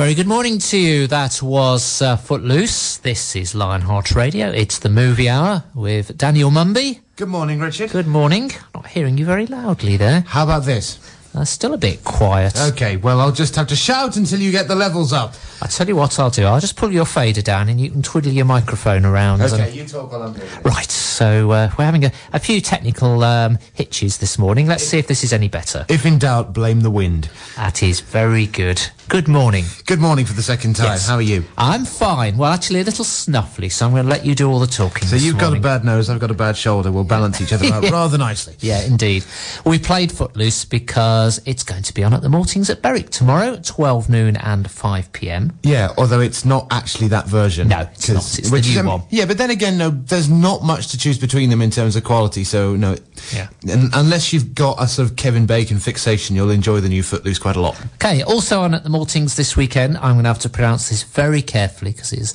Very good morning to you. That was uh, Footloose. This is Lionheart Radio. It's the movie hour with Daniel Mumby. Good morning, Richard. Good morning. Not hearing you very loudly there. How about this? Uh, still a bit quiet. Okay, well, I'll just have to shout until you get the levels up. I tell you what I'll do. I'll just pull your fader down and you can twiddle your microphone around. Okay, you talk while I'm doing it. Right, so uh, we're having a, a few technical um, hitches this morning. Let's see if this is any better. If in doubt, blame the wind. That is very good. Good morning. Good morning for the second time. Yes. How are you? I'm fine. Well, actually, a little snuffly, so I'm going to let you do all the talking. So you've got a bad nose, I've got a bad shoulder. We'll balance each other out rather nicely. Yeah, indeed. We played Footloose because it's going to be on at the Maltings at Berwick tomorrow at 12 noon and 5 pm. Yeah, although it's not actually that version. No, it's not. It's the new um, one. Yeah, but then again, no, there's not much to choose between them in terms of quality. So no, Yeah. un- unless you've got a sort of Kevin Bacon fixation, you'll enjoy the new Footloose quite a lot. Okay, also on at the Maltings this weekend, I'm going to have to pronounce this very carefully because there's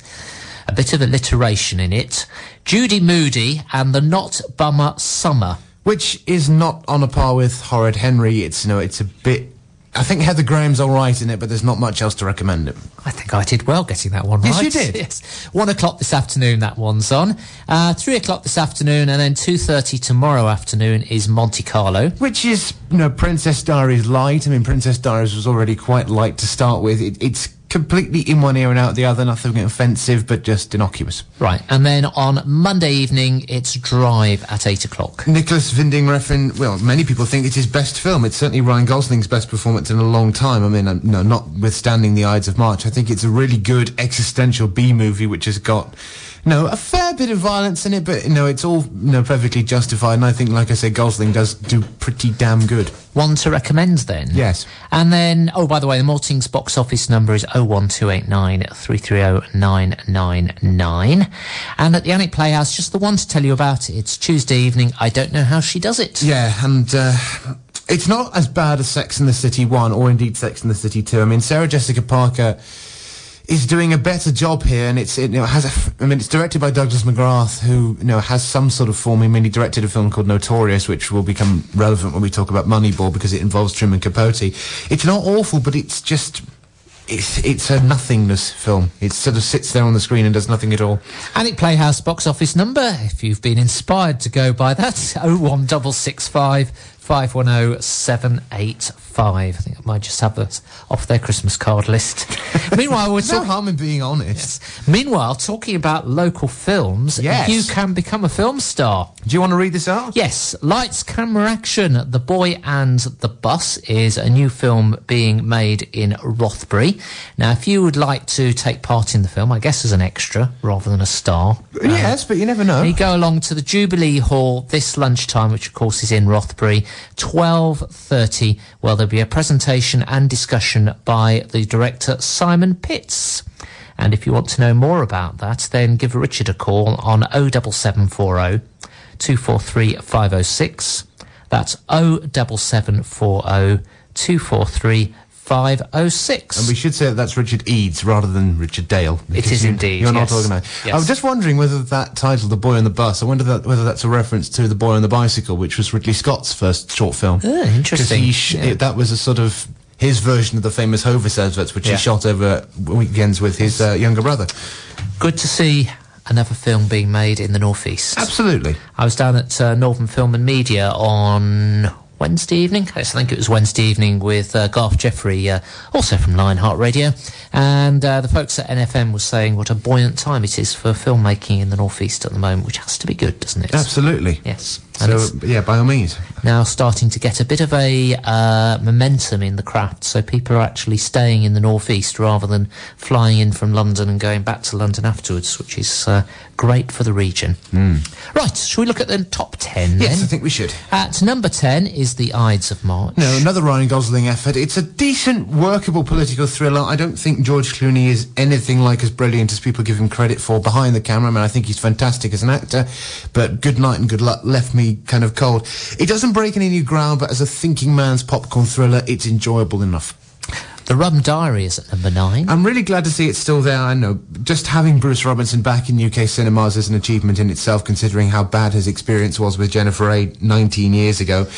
a bit of alliteration in it. Judy Moody and the Not Bummer Summer. Which is not on a par with Horrid Henry. It's you know, it's a bit. I think Heather Graham's all right in it, but there's not much else to recommend it. I think I did well getting that one Yes, right. you did. Yes. One o'clock this afternoon, that one's on. Uh, three o'clock this afternoon, and then 2.30 tomorrow afternoon is Monte Carlo. Which is, you know, Princess Diaries light. I mean, Princess Diaries was already quite light to start with. It, it's completely in one ear and out the other. Nothing offensive, but just innocuous. Right, and then on Monday evening, it's Drive at 8 o'clock. Nicolas Winding Refn, well, many people think it's his best film. It's certainly Ryan Gosling's best performance in a long time. I mean, um, no, notwithstanding the Ides of March, I think it's a really good existential B movie which has got, know, a fair bit of violence in it, but, you know, it's all, you know, perfectly justified. And I think, like I said, Gosling does do pretty damn good. One to recommend then. Yes. And then, oh, by the way, the Maltings box office number is 01289 330 999. And at the Alnwick Playhouse, just the one to tell you about it. It's Tuesday evening. I don't know how she does it. Yeah, and uh, it's not as bad as Sex in the City 1 or indeed Sex in the City 2. I mean, Sarah Jessica Parker is doing a better job here and it's it you know, has a I mean it's directed by Douglas McGrath who you know has some sort of form. I mean he directed a film called Notorious which will become relevant when we talk about Moneyball because it involves Truman Capote. It's not awful but it's just it's it's a nothingness film. It sort of sits there on the screen and does nothing at all. Alnwick Playhouse box office number, if you've been inspired to go by that, 01665 510 785. I think I might just have this off their Christmas card list. Meanwhile, we're there's no talking. harm in being honest Meanwhile, talking about local films, Yes. you can become a film star. do you want to read this out Yes, Lights, Camera, Action. The Boy and the Bus is a new film being made in Rothbury. Now, if you would like to take part in the film, I guess as an extra rather than a star, yes um, but you never know you go along to the Jubilee Hall this lunchtime, which of course is in Rothbury, twelve thirty. Well, there'll be a presentation and discussion by the director Simon Pitts. And if you want to know more about that, then give Richard a call on 07740 243 506. That's 07740 243 506. And we should say that that's Richard Eads rather than Richard Dale. It is you- indeed, You're not yes. organised. Yes. I was just wondering whether that title, The Boy on the Bus, I wonder that, whether that's a reference to The Boy on the Bicycle, which was Ridley Scott's first short film. Ah, interesting. sh- Yeah. it- that was a sort of his version of the famous Hovis adverts, which Yeah. he shot over weekends with his uh, younger brother. Good to see another film being made in the Northeast. Absolutely. I was down at uh, Northern Film and Media on Wednesday evening. Yes, I think it was Wednesday evening with uh, Garth Jeffrey, uh, also from Lionheart Radio. And uh, the folks at NFM were saying what a buoyant time it is for filmmaking in the Northeast at the moment, which has to be good, doesn't it? Absolutely. Yes. And So, yeah, by all means. now starting to get a bit of a uh, momentum in the craft. So people are actually staying in the northeast rather than flying in from London and going back to London afterwards, which is uh, great for the region. Right, shall we look at the top ten Yes, I think we should. At number ten is the Ides of March. No, another Ryan Gosling effort. It's a decent, workable political thriller. I don't think George Clooney is anything like as brilliant as people give him credit for behind the camera. I mean, I think he's fantastic as an actor, but Good Night and Good Luck left me kind of cold. It doesn't break any new ground, but as a thinking man's popcorn thriller, it's enjoyable enough. The Rum Diary is at number nine. I'm really glad to see it's still there. I know just having Bruce Robinson back in UK cinemas is an achievement in itself, considering how bad his experience was with Jennifer 8 19 years ago.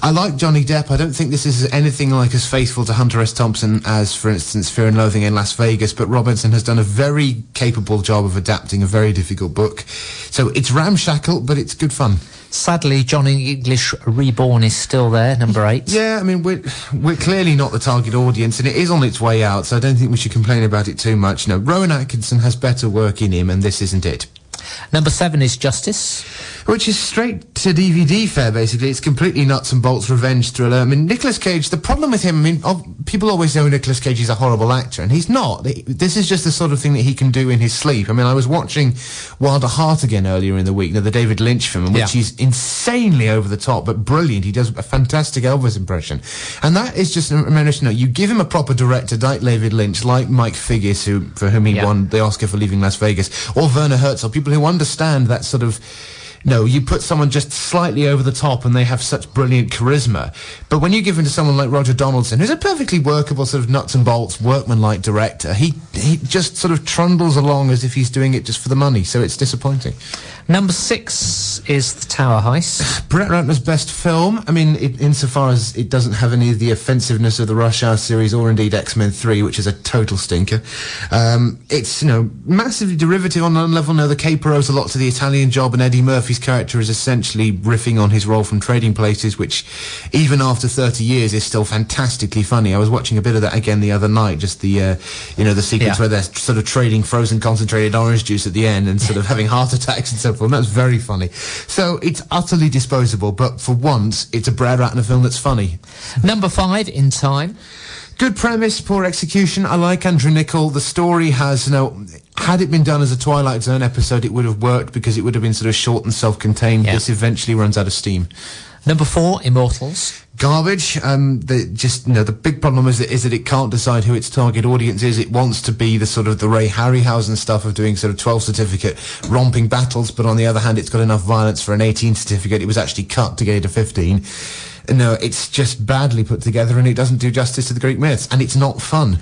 I like Johnny Depp. I don't think this is anything like as faithful to Hunter S. Thompson as, for instance, Fear and Loathing in Las Vegas, but Robinson has done a very capable job of adapting a very difficult book. So it's ramshackle, but it's good fun. Sadly, Johnny English Reborn is still there, number eight. Yeah, I mean, we're, we're clearly not the target audience, and it is on its way out, so I don't think we should complain about it too much. No, Rowan Atkinson has better work in him, and this isn't it. Number seven is Justice. Which is straight to DVD fare, basically. It's completely nuts and bolts revenge thriller. I mean, Nicolas Cage, the problem with him, I mean, oh, people always say Nicolas Cage is a horrible actor, and he's not. This is just the sort of thing that he can do in his sleep. I mean, I was watching Wild at Heart again earlier in the week, the David Lynch film, in which yeah. he's insanely over the top, but brilliant. He does a fantastic Elvis impression. And that is just, a you know, you give him a proper director like David Lynch, like Mike Figgis, who, for whom he yeah. won the Oscar for Leaving Las Vegas, or Werner Herzog, people who understand that sort of no, you put someone just slightly over the top and they have such brilliant charisma. But when you give it to someone like Roger Donaldson, who's a perfectly workable sort of nuts and bolts, workman-like director, he, he just sort of trundles along as if he's doing it just for the money. So it's disappointing. Number six is The Tower Heist. Brett Ratner's best film. I mean, it, insofar as it doesn't have any of the offensiveness of the Rush Hour series or indeed X-Men 3, which is a total stinker. Um, it's, you know, massively derivative on one level. No, the caper owes a lot to the Italian job and Eddie Murphy's character is essentially riffing on his role from Trading Places, which even after 30 years is still fantastically funny. I was watching a bit of that again the other night, just the, uh, you know, the sequence yeah. where they're sort of trading frozen concentrated orange juice at the end and sort of having heart attacks and so film. That's very funny. So it's utterly disposable, but for once, it's a Brad Ratner film that's funny. Number five, In Time. Good premise, poor execution. I like Andrew Niccol. The story has, you know, had it been done as a Twilight Zone episode, it would have worked because it would have been sort of short and self-contained. Yeah. This eventually runs out of steam. Number four, Immortals. Garbage. Um, the, just you know, the big problem is that, is that it can't decide who its target audience is. It wants to be the sort of the Ray Harryhausen stuff of doing sort of 12 certificate romping battles, but on the other hand, it's got enough violence for an 18 certificate. It was actually cut to get it to 15. No, it's just badly put together and it doesn't do justice to the Greek myths and it's not fun.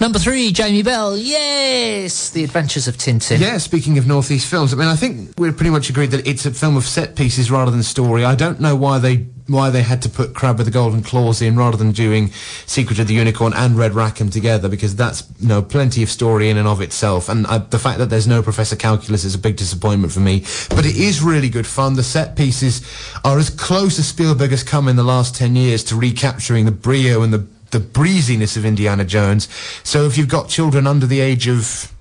Number three, Jamie Bell. Yes, The Adventures of Tintin. Yeah, speaking of Northeast films, I mean, I think we're pretty much agreed that it's a film of set pieces rather than story. I don't know why they why they had to put Crab with the Golden Claws in rather than doing Secret of the Unicorn and Red Rackham together because that's you know plenty of story in and of itself. And uh, the fact that there's no Professor Calculus is a big disappointment for me. But it is really good fun. The set pieces are as close as Spielberg has come in the last ten years to recapturing the brio and the the breeziness of Indiana Jones. So if you've got children under the age of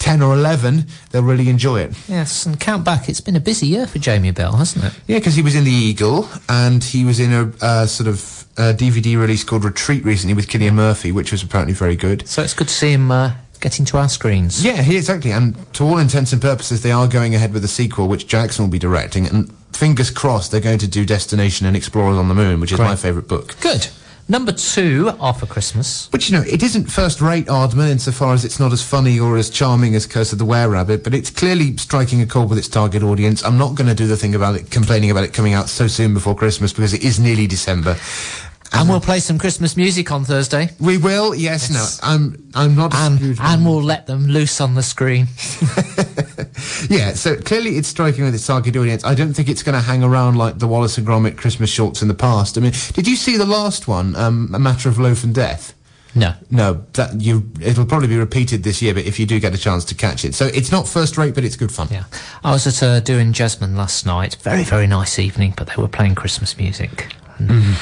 10 or 11, they'll really enjoy it. Yes, and count back, it's been a busy year for Jamie Bell, hasn't it? Yeah, because he was in The Eagle, and he was in a uh, sort of uh, DVD release called Retreat recently with Cillian Murphy, which was apparently very good. So it's good to see him uh, getting to our screens. Yeah, he, exactly. And to all intents and purposes, they are going ahead with a sequel, which Jackson will be directing, and fingers crossed they're going to do Destination and Explorers on the Moon, which is Great. my favourite book. Good. Number two, Arthur Christmas. Which, you know, it isn't first-rate Aardman insofar as it's not as funny or as charming as Curse of the Were-Rabbit, but it's clearly striking a chord with its target audience. I'm not going to do the thing about it, complaining about it coming out so soon before Christmas because it is nearly December. And we'll play some Christmas music on Thursday. We will, yes. yes. No, I'm, I'm not. And, and we'll let them loose on the screen. yeah. So clearly, it's striking with its target audience. I don't think it's going to hang around like the Wallace and Gromit Christmas shorts in the past. I mean, did you see the last one, um, A Matter of Loaf and Death? No, no. That you, it'll probably be repeated this year. But if you do get a chance to catch it, so it's not first rate, but it's good fun. Yeah, I was at uh, doing Jasmine last night. Very, very nice evening. But they were playing Christmas music. Mm-hmm.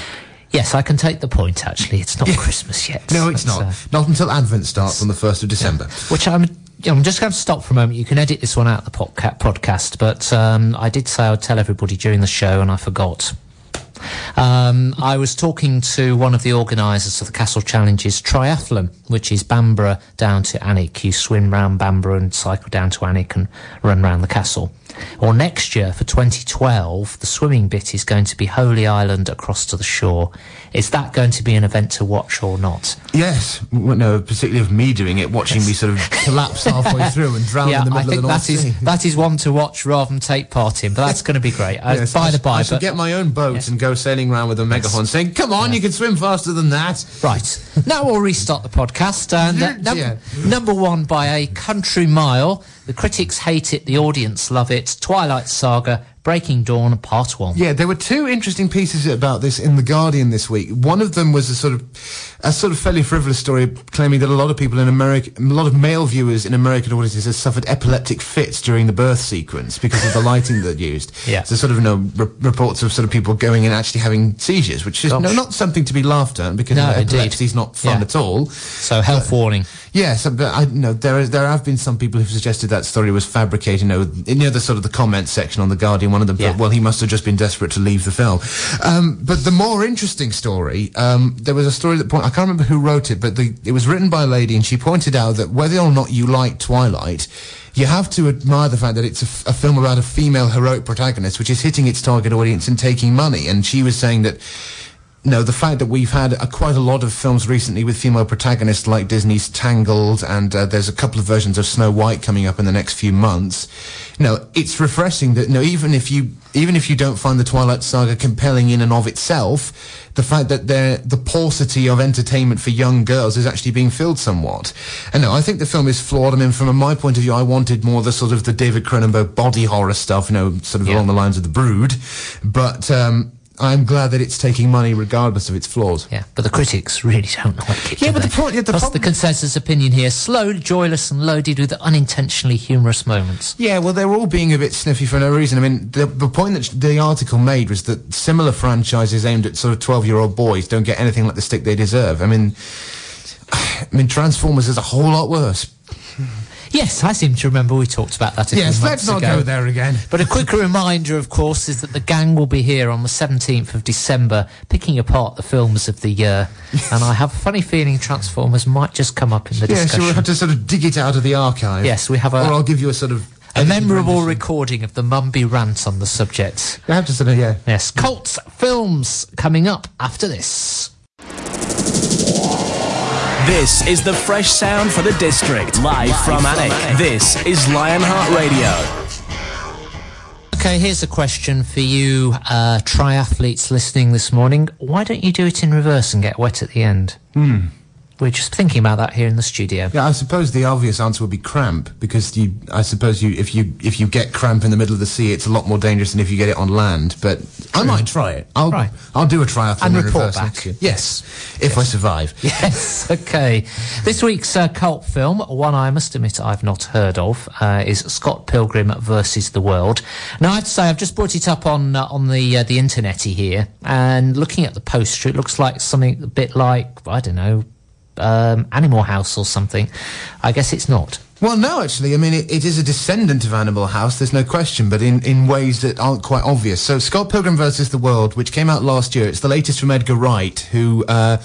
Yes, I can take the point. Actually, it's not yeah. Christmas yet. No, it's not. Uh, not until Advent starts on the first of December. Yeah. Which I'm. I'm just going to stop for a moment. You can edit this one out the podcast, but um, I did say I'd tell everybody during the show, and I forgot. Um, I was talking to one of the organisers of the Castle Challenges Triathlon, which is Bamburgh down to Alnwick. You swim round Bamburgh and cycle down to Alnwick and run round the castle. Or next year for 2012, the swimming bit is going to be Holy Island across to the shore. Is that going to be an event to watch or not? Yes, well, no, particularly of me doing it, watching me sort of collapse halfway through and drown yeah, in the I middle think of the North that is Sea. that is one to watch rather than take part in. But that's going to be great. Uh, Yes, by I the by, I should get my own boat and go sailing around with a megaphone saying, "Come on, you can swim faster than that." Right. Now we'll restart the podcast. And uh, num- Yeah. number one by a country mile. The critics hate it, the audience love it. Twilight Saga, Breaking Dawn, Part 1. Yeah, there were two interesting pieces about this in the Guardian this week. One of them was a sort of a sort of fairly frivolous story claiming that a lot of people in America, a lot of male viewers in American audiences have suffered epileptic fits during the birth sequence because of the lighting that used. Yeah. So sort of you know re- reports of sort of people going and actually having seizures, which is no, not something to be laughed at because No, you know, indeed. epilepsy is not fun Yeah. at all. So, health uh, warning. Yes, but I know there is, there have been some people who've suggested that story was fabricated. You know, near the sort of the comments section on the Guardian, one of them Yeah. well, he must have just been desperate to leave the film. Um, but the more interesting story, um, there was a story that point I can't remember who wrote it, but the, it was written by a lady, and she pointed out that whether or not you like Twilight. You have to admire the fact that it's a, f- a film about a female heroic protagonist, which is hitting its target audience and taking money. And she was saying that no, the fact that we've had uh, quite a lot of films recently with female protagonists like Disney's Tangled, and uh, there's a couple of versions of Snow White coming up in the next few months. You know, it's refreshing that you know, even if you even if you don't find the Twilight Saga compelling in and of itself, the fact that there the paucity of entertainment for young girls is actually being filled somewhat. And no, I think the film is flawed. I mean, from my point of view, I wanted more the sort of the David Cronenberg body horror stuff, you know, sort of Yeah. along the lines of The Brood, but. Um, I'm glad that it's taking money regardless of its flaws. Yeah, but the critics really don't like it. Yeah, but the point- yeah, the That's prob- the consensus opinion here. Slow, joyless, and loaded with unintentionally humorous moments. Yeah, well, they're all being a bit sniffy for no reason. I mean, the, the point that the article made was that similar franchises aimed at sort of 12-year-old boys don't get anything like the stick they deserve. I mean, I mean, Transformers is a whole lot worse. Yes, I seem to remember we talked about that Yes, let's not ago. go there again. But a quick reminder, of course, is that the gang will be here on the 17th of December, picking apart the films of the year. and I have a funny feeling Transformers might just come up in the Yes, discussion. you'll have to sort of dig it out of the archive. Yes, we have a- Or I'll give you a sort of... a memorable recording of the Mumby rant on the subject. You have to sort of, yeah. Yes, Colts films coming up after this. This is the fresh sound for the district. Live, from Alnwick. This is Lionheart Radio. Okay, here's a question for you, uh, triathletes listening this morning. Why don't you do it in reverse and get wet at the end? Hmm. We're just thinking about that here in the studio. Yeah, I suppose the obvious answer would be cramp because you. I suppose you, if you if you get cramp in the middle of the sea, it's a lot more dangerous than if you get it on land. But I might try it. I'll Right. I'll do a triathlon And report back. Yes, if I survive. Yes, okay. This week's uh, cult film, one I must admit I've not heard of, uh, is Scott Pilgrim versus the World. Now, I have to say, I've just brought it up on uh, on the uh, the internety here, and looking at the poster, it looks like something a bit like I don't know, um, Animal House or something. I guess it's not. Well, no, actually, I mean, it, it is a descendant of Animal House, there's no question, but in, in ways that aren't quite obvious. So, Scott Pilgrim vs. the World, which came out last year, it's the latest from Edgar Wright, who uh,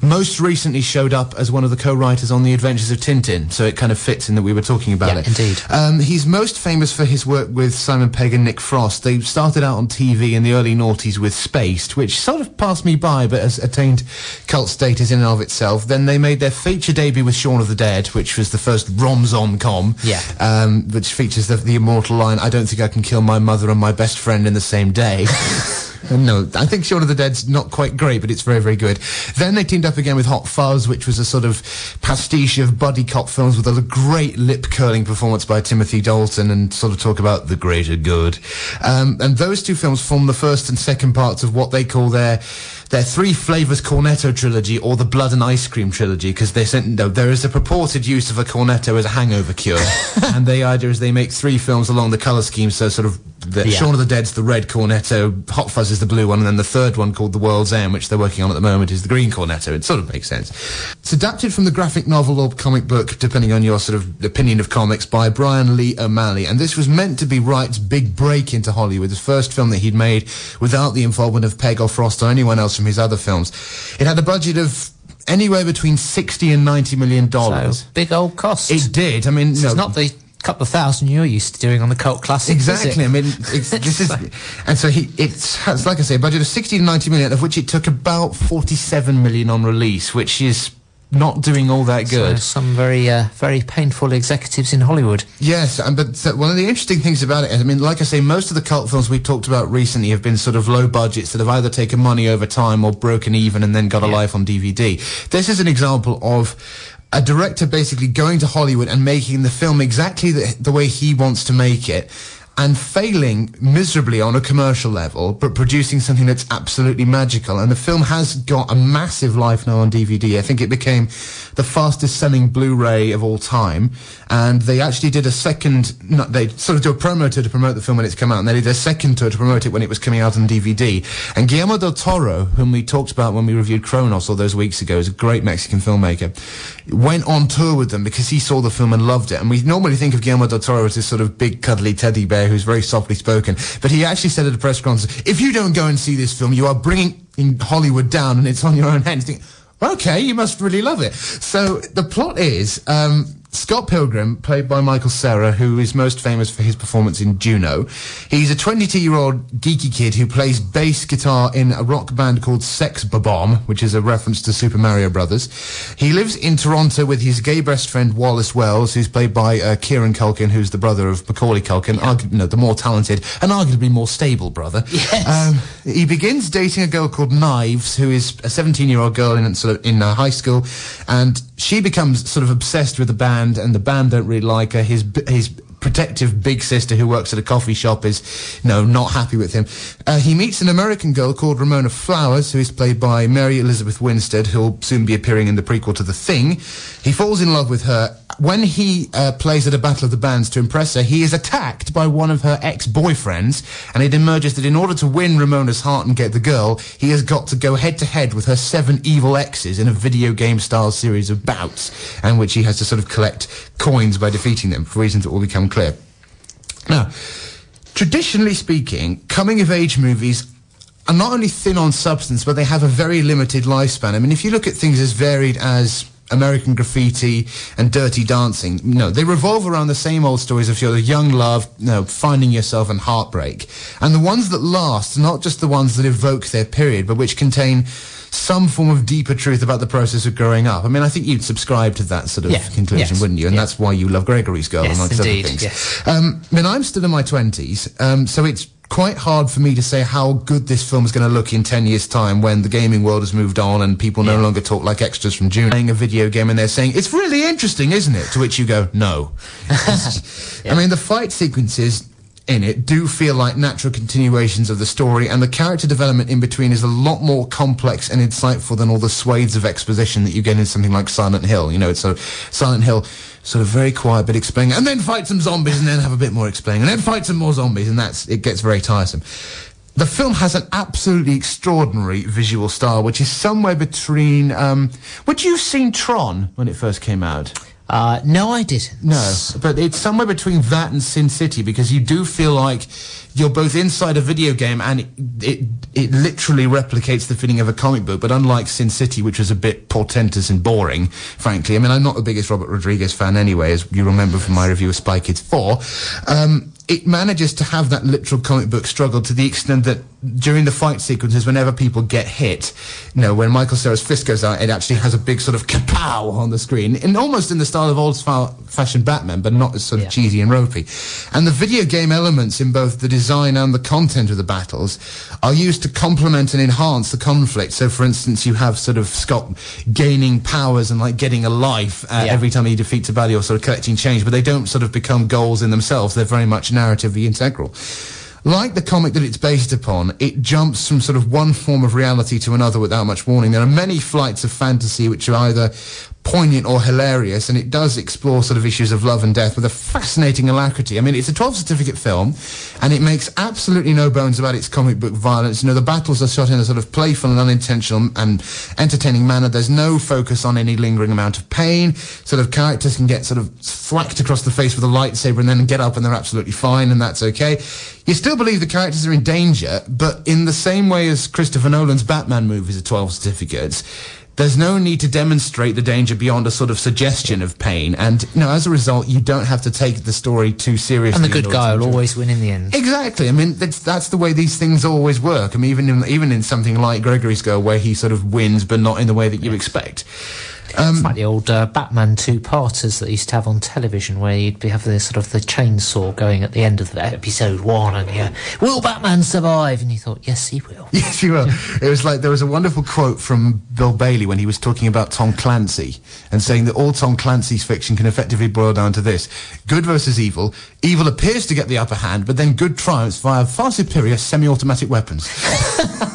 most recently showed up as one of the co-writers on The Adventures of Tintin, so it kind of fits in that we were talking about Yeah, it. indeed. Um, he's most famous for his work with Simon Pegg and Nick Frost. They started out on TV in the early noughties with Spaced, which sort of passed me by, but has attained cult status in and of itself. Then they made their feature debut with Shaun of the Dead, which was the first rom-com, Yeah. um, which features the, the immortal line, "I don't think I can kill my mother and my best friend in the same day." No, I think Shaun of the Dead's not quite great, but it's very, very good. Then they teamed up again with Hot Fuzz, which was a sort of pastiche of buddy cop films with a great lip curling performance by Timothy Dalton and sort of talk about the greater good. Um, and those two films form the first and second parts of what they call their their three flavors cornetto trilogy or the blood and ice cream trilogy because they no there is a purported use of a cornetto as a hangover cure. And the idea is they make three films along the color scheme so sort of the Yeah. Shaun of the Dead's the red cornetto, Hot Fuzz is the blue one, and then the third one called The World's End, which they're working on at the moment, is the green cornetto. It sort of makes sense. It's adapted from the graphic novel or comic book, depending on your sort of opinion of comics, by Brian Lee O'Malley, and this was meant to be Wright's big break into Hollywood, his first film that he'd made without the involvement of Pegg or Frost or anyone else from his other films. It had a budget of anywhere between 60 and 90 million So, dollars. big old cost. It did. I mean, no, is not the couple of thousand you're used to doing on the cult classic. Exactly. I mean, this is, and so he, it's, has, like I say, a budget of 60 to 90 million, of which it took about 47 million on release, which is not doing all that good. So some very, uh, very painful executives in Hollywood. Yes, and but so one of the interesting things about it is, I mean, like I say, most of the cult films we've talked about recently have been sort of low budgets that have either taken money over time or broken even and then got a Yeah. life on DVD. This is an example of a director basically going to Hollywood and making the film exactly the, the way he wants to make it. And failing miserably on a commercial level, but producing something that's absolutely magical. And the film has got a massive life now on DVD. I think it became the fastest selling Blu-ray of all time. And they actually did a second, they sort of do a promo tour to promote the film when it's come out, and they did a second tour to promote it when it was coming out on DVD. And Guillermo del Toro, whom we talked about when we reviewed Cronos all those weeks ago, is a great Mexican filmmaker, went on tour with them because he saw the film and loved it. And we normally think of Guillermo del Toro as this sort of big cuddly teddy bear who's very softly spoken. But he actually said at a press conference, if you don't go and see this film, you are bringing in Hollywood down and it's on your own hands. Okay, you must really love it. So the plot is um, Scott Pilgrim, played by Michael Cera, who is most famous for his performance in Juno. He's a 22-year-old geeky kid who plays bass guitar in a rock band called Sex Bob-omb, which is a reference to Super Mario Brothers. He lives in Toronto with his gay best friend Wallace Wells, who's played by uh, Kieran Culkin, who's the brother of Macaulay Culkin, argu- no, the more talented and arguably more stable brother. Yes. Um, he begins dating a girl called Knives, who is a 17-year-old girl in sort of in uh, high school, and she becomes sort of obsessed with the band, and the band don't really like her. His his protective big sister who works at a coffee shop is, you know, not happy with him. Uh, he meets an American girl called Ramona Flowers, who is played by Mary Elizabeth Winstead, who'll soon be appearing in the prequel to The Thing. He falls in love with her. When he uh, plays at a battle of the bands to impress her, he is attacked by one of her ex-boyfriends, and it emerges that in order to win Ramona's heart and get the girl, he has got to go head to head with her seven evil exes in a video game style series of bouts, and which he has to sort of collect coins by defeating them for reasons that will become clear. Now, traditionally speaking, coming of age movies are not only thin on substance, but they have a very limited lifespan. I mean, if you look at things as varied as American Graffiti and Dirty Dancing, No, they revolve around the same old stories of your young love, you know, finding yourself and heartbreak. And the ones that last not just the ones that evoke their period, but which contain some form of deeper truth about the process of growing up. I mean, I think you'd subscribe to that sort of Yeah, conclusion, yes, wouldn't you? And that's why you love Gregory's Girl, Yes, amongst indeed, other things. yes. Um, I mean, I'm still in my 20s, um, so it's quite hard for me to say how good this film is going to look in 10 years' time when the gaming world has moved on and people no Yeah. longer talk like extras from Juno playing a video game and they're saying, it's really interesting, isn't it? To which you go, no. I mean, the fight sequences in it do feel like natural continuations of the story and the character development in between is a lot more complex and insightful than all the swathes of exposition that you get in something like Silent Hill. You know, it's of Silent Hill, sort of very quiet bit explaining, and then fight some zombies and then have a bit more explaining, and then fight some more zombies, and that's, it gets very tiresome. The film has an absolutely extraordinary visual style, which is somewhere between, um, would you seen Tron when it first came out? Uh, no, I didn't. No, but it's somewhere between that and Sin City because you do feel like you're both inside a video game and it, it it literally replicates the feeling of a comic book. But unlike Sin City, which was a bit portentous and boring, frankly, I mean, I'm not the biggest Robert Rodriguez fan anyway, as you remember from my review of Spy Kids 4. Um, it manages to have that literal comic book struggle to the extent that during the fight sequences, whenever people get hit, you know, when Michael Cera's fist goes out, it actually has a big sort of kapow on the screen, and almost in the style of old-fashioned Batman, but not as sort of Yeah. cheesy and ropey. And the video game elements in both the design and the content of the battles are used to complement and enhance the conflict. So, for instance, you have sort of Scott gaining powers and like getting a life uh, Yeah. every time he defeats a baddie or sort of collecting change, but they don't sort of become goals in themselves. They're very much narratively integral. Like the comic that it's based upon, it jumps from sort of one form of reality to another without much warning. There are many flights of fantasy which are either poignant or hilarious, and it does explore sort of issues of love and death with a fascinating alacrity. I mean, it's a 12 certificate film, and it makes absolutely no bones about its comic book violence. You know, the battles are shot in a sort of playful and unintentional and entertaining manner. There's no focus on any lingering amount of pain. Sort of characters can get sort of thwacked across the face with a lightsaber and then get up and they're absolutely fine, and that's okay. You still believe the characters are in danger, but in the same way as Christopher Nolan's Batman movies are 12 certificates, there's no need to demonstrate the danger beyond a sort of suggestion of pain. And, you know, as a result, you don't have to take the story too seriously. And the good guy will always win in the end. Exactly. I mean, that's, that's the way these things always work. I mean, even in, even in something like Gregory's Girl, where he sort of wins, but not in the way that you expect. It's like the old uh, Batman two-parters that used to have on television, where you'd be having the sort of the chainsaw going at the end of the episode one, and you, will Batman survive? And you thought, yes, he will. Yes, he will. It was like there was a wonderful quote from Bill Bailey when he was talking about Tom Clancy and saying that all Tom Clancy's fiction can effectively boil down to this: good versus evil. Evil appears to get the upper hand, but then good triumphs via far superior semi-automatic weapons.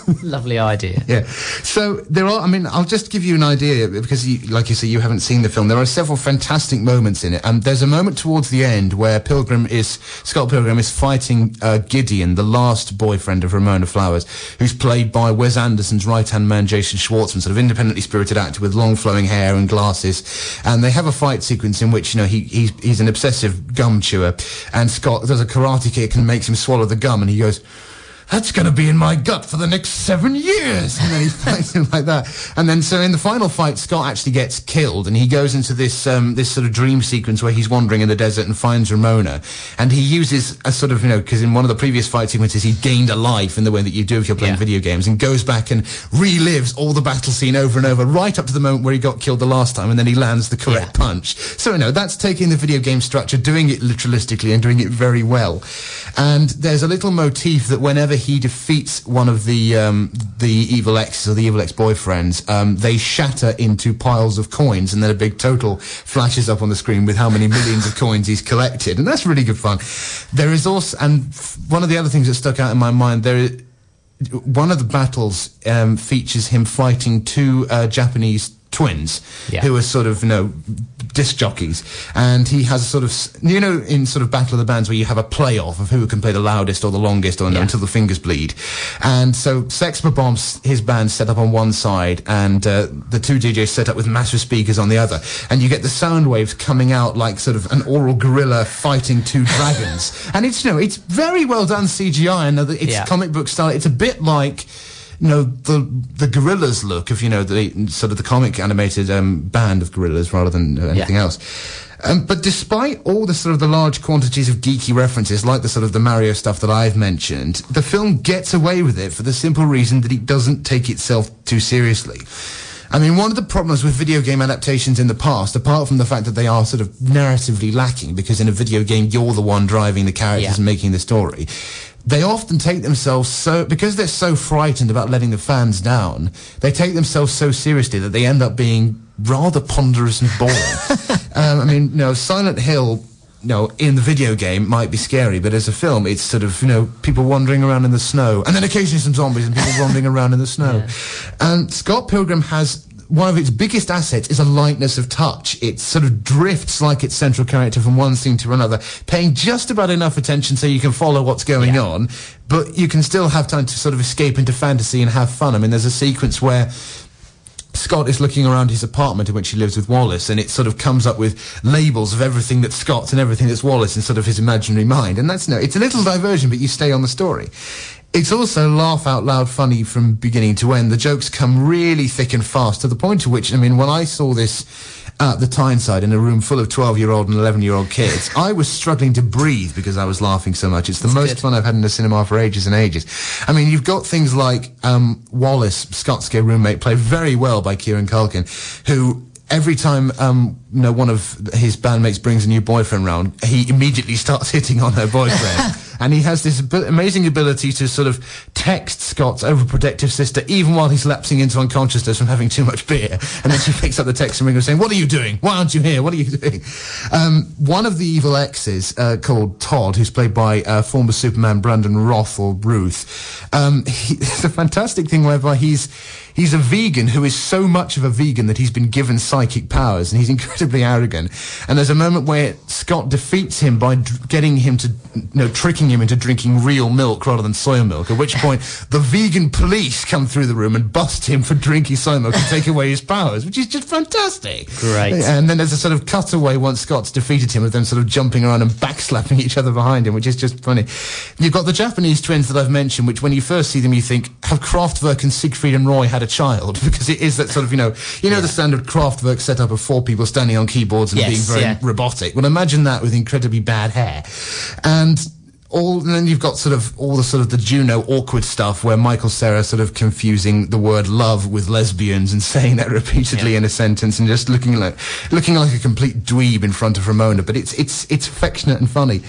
Lovely idea. Yeah. So there are. I mean, I'll just give you an idea because, you, like you say, you haven't seen the film. There are several fantastic moments in it, and there's a moment towards the end where Pilgrim is Scott Pilgrim is fighting uh, Gideon, the last boyfriend of Ramona Flowers, who's played by Wes Anderson's right-hand man, Jason Schwartzman, sort of independently spirited actor with long flowing hair and glasses, and they have a fight sequence in which you know he he's he's an obsessive gum chewer, and Scott does a karate kick and makes him swallow the gum, and he goes that's going to be in my gut for the next seven years. And then he fights him like that. And then, so in the final fight, Scott actually gets killed and he goes into this, um, this sort of dream sequence where he's wandering in the desert and finds Ramona. And he uses a sort of, you know, because in one of the previous fight sequences, he gained a life in the way that you do if you're playing Yeah. video games and goes back and relives all the battle scene over and over right up to the moment where he got killed the last time and then he lands the correct Yeah. punch. So, you know, that's taking the video game structure, doing it literalistically and doing it very well. And there's a little motif that whenever he defeats one of the um, the evil exes or the evil ex-boyfriends, um, they shatter into piles of coins and then a big total flashes up on the screen with how many millions of coins he's collected. And that's really good fun. There is also, and one of the other things that stuck out in my mind, there is, one of the battles um, features him fighting two uh, Japanese twins Yeah. who are sort of you know disc jockeys and he has a sort of you know in sort of battle of the bands where you have a playoff of who can play the loudest or the longest or Yeah. until the fingers bleed and so Sex Bob-ombs his band set up on one side and uh, the two DJs set up with massive speakers on the other and you get the sound waves coming out like sort of an aural gorilla fighting two dragons and it's you know it's very well done CGI and it's Yeah. comic book style it's a bit like you know the the gorillas look of you know the sort of the comic animated um, band of gorillas rather than anything Yeah. else. Um, but despite all the sort of the large quantities of geeky references, like the sort of the Mario stuff that I've mentioned, the film gets away with it for the simple reason that it doesn't take itself too seriously. I mean, one of the problems with video game adaptations in the past, apart from the fact that they are sort of narratively lacking, because in a video game you're the one driving the characters Yeah. and making the story, they often take themselves so because they're so frightened about letting the fans down. They take themselves so seriously that they end up being rather ponderous and boring. um, I mean, you know, Silent Hill. You know, in the video game might be scary, but as a film, it's sort of you know people wandering around in the snow, and then occasionally some zombies and people wandering around in the snow. And Scott Pilgrim has one of its biggest assets is a lightness of touch. It sort of drifts like its central character from one scene to another, paying just about enough attention so you can follow what's going Yeah. on, but you can still have time to sort of escape into fantasy and have fun. I mean, there's a sequence where Scott is looking around his apartment in which he lives with Wallace, and it sort of comes up with labels of everything that's Scott's and everything that's Wallace in sort of his imaginary mind. And that's no, it's a little diversion, but you stay on the story. It's also laugh out loud funny from beginning to end. The jokes come really thick and fast to the point to which, I mean, when I saw this at the Tyneside in a room full of 12 year old and 11 year old kids, I was struggling to breathe because I was laughing so much. It's the most good. fun I've had in the cinema for ages and ages. I mean, you've got things like um, Wallace, Scott's gay roommate, played very well by Kieran Culkin, who every time um, you know one of his bandmates brings a new boyfriend round, he immediately starts hitting on her boyfriend. And he has this amazing ability to sort of text Scott's overprotective sister, even while he's lapsing into unconsciousness from having too much beer. And then she picks up the text and rings saying, "What are you doing? Why aren't you here? What are you doing?" Um, one of the evil exes, uh, called Todd, who's played by uh, former Superman Brandon Roth or Ruth, um, he, it's a fantastic thing whereby he's he's a vegan who is so much of a vegan that he's been given psychic powers, and he's incredibly arrogant. And there's a moment where Scott defeats him by dr- getting him to, you know, tricking him into drinking real milk rather than soy milk. At which point, the vegan police come through the room and bust him for drinking soy milk and take away his powers, which is just fantastic. Great. And then there's a sort of cutaway once Scott's defeated him of them sort of jumping around and backslapping each other behind him, which is just funny. You've got the Japanese twins that I've mentioned, which when you first see them, you think, have Kraftwerk and Siegfried and Roy had a a child because it is that sort of you know you know the standard Kraftwerk setup of four people standing on keyboards and Yes, being very yeah. robotic. Well, imagine that with incredibly bad hair, and. All, and then you've got sort of all the sort of the Juno awkward stuff where Michael Cera sort of confusing the word love with lesbians and saying that repeatedly Yeah. in a sentence and just looking like looking like a complete dweeb in front of Ramona. But it's it's it's affectionate and funny.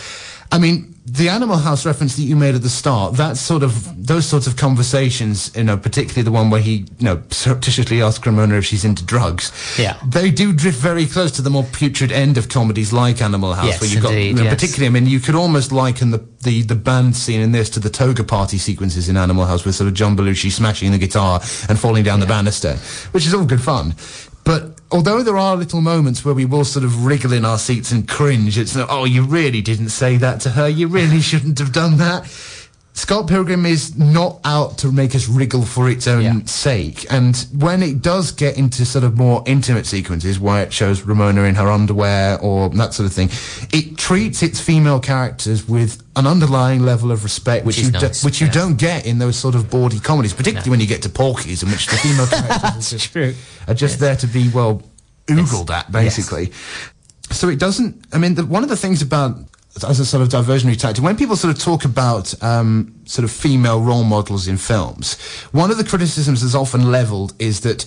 I mean, the Animal House reference that you made at the start, that sort of those sorts of conversations, you know, particularly the one where he, you know, surreptitiously asks Ramona if she's into drugs. Yeah. they do drift very close to the more putrid end of comedies like Animal House, Yes, where you've got, you know, yes. particularly. I mean, you could almost liken the, the the band scene in this to the toga party sequences in Animal House, with sort of John Belushi smashing the guitar and falling down the banister, which is all good fun. But although there are little moments where we will sort of wriggle in our seats and cringe, it's no, oh, you really didn't say that to her. You really shouldn't have done that. Scott Pilgrim is not out to make us wriggle for its own Yeah. sake. And when it does get into sort of more intimate sequences where it shows Ramona in her underwear or that sort of thing, it treats its female characters with an underlying level of respect, which, Which you nice, which you yes. don't get in those sort of bawdy comedies, particularly when you get to Porky's, in which the female characters are just, are just there to be well oogled at, basically. So it doesn't. I mean, the, one of the things about as a sort of diversionary tactic, when people sort of talk about um, sort of female role models in films, one of the criticisms that's often levelled is that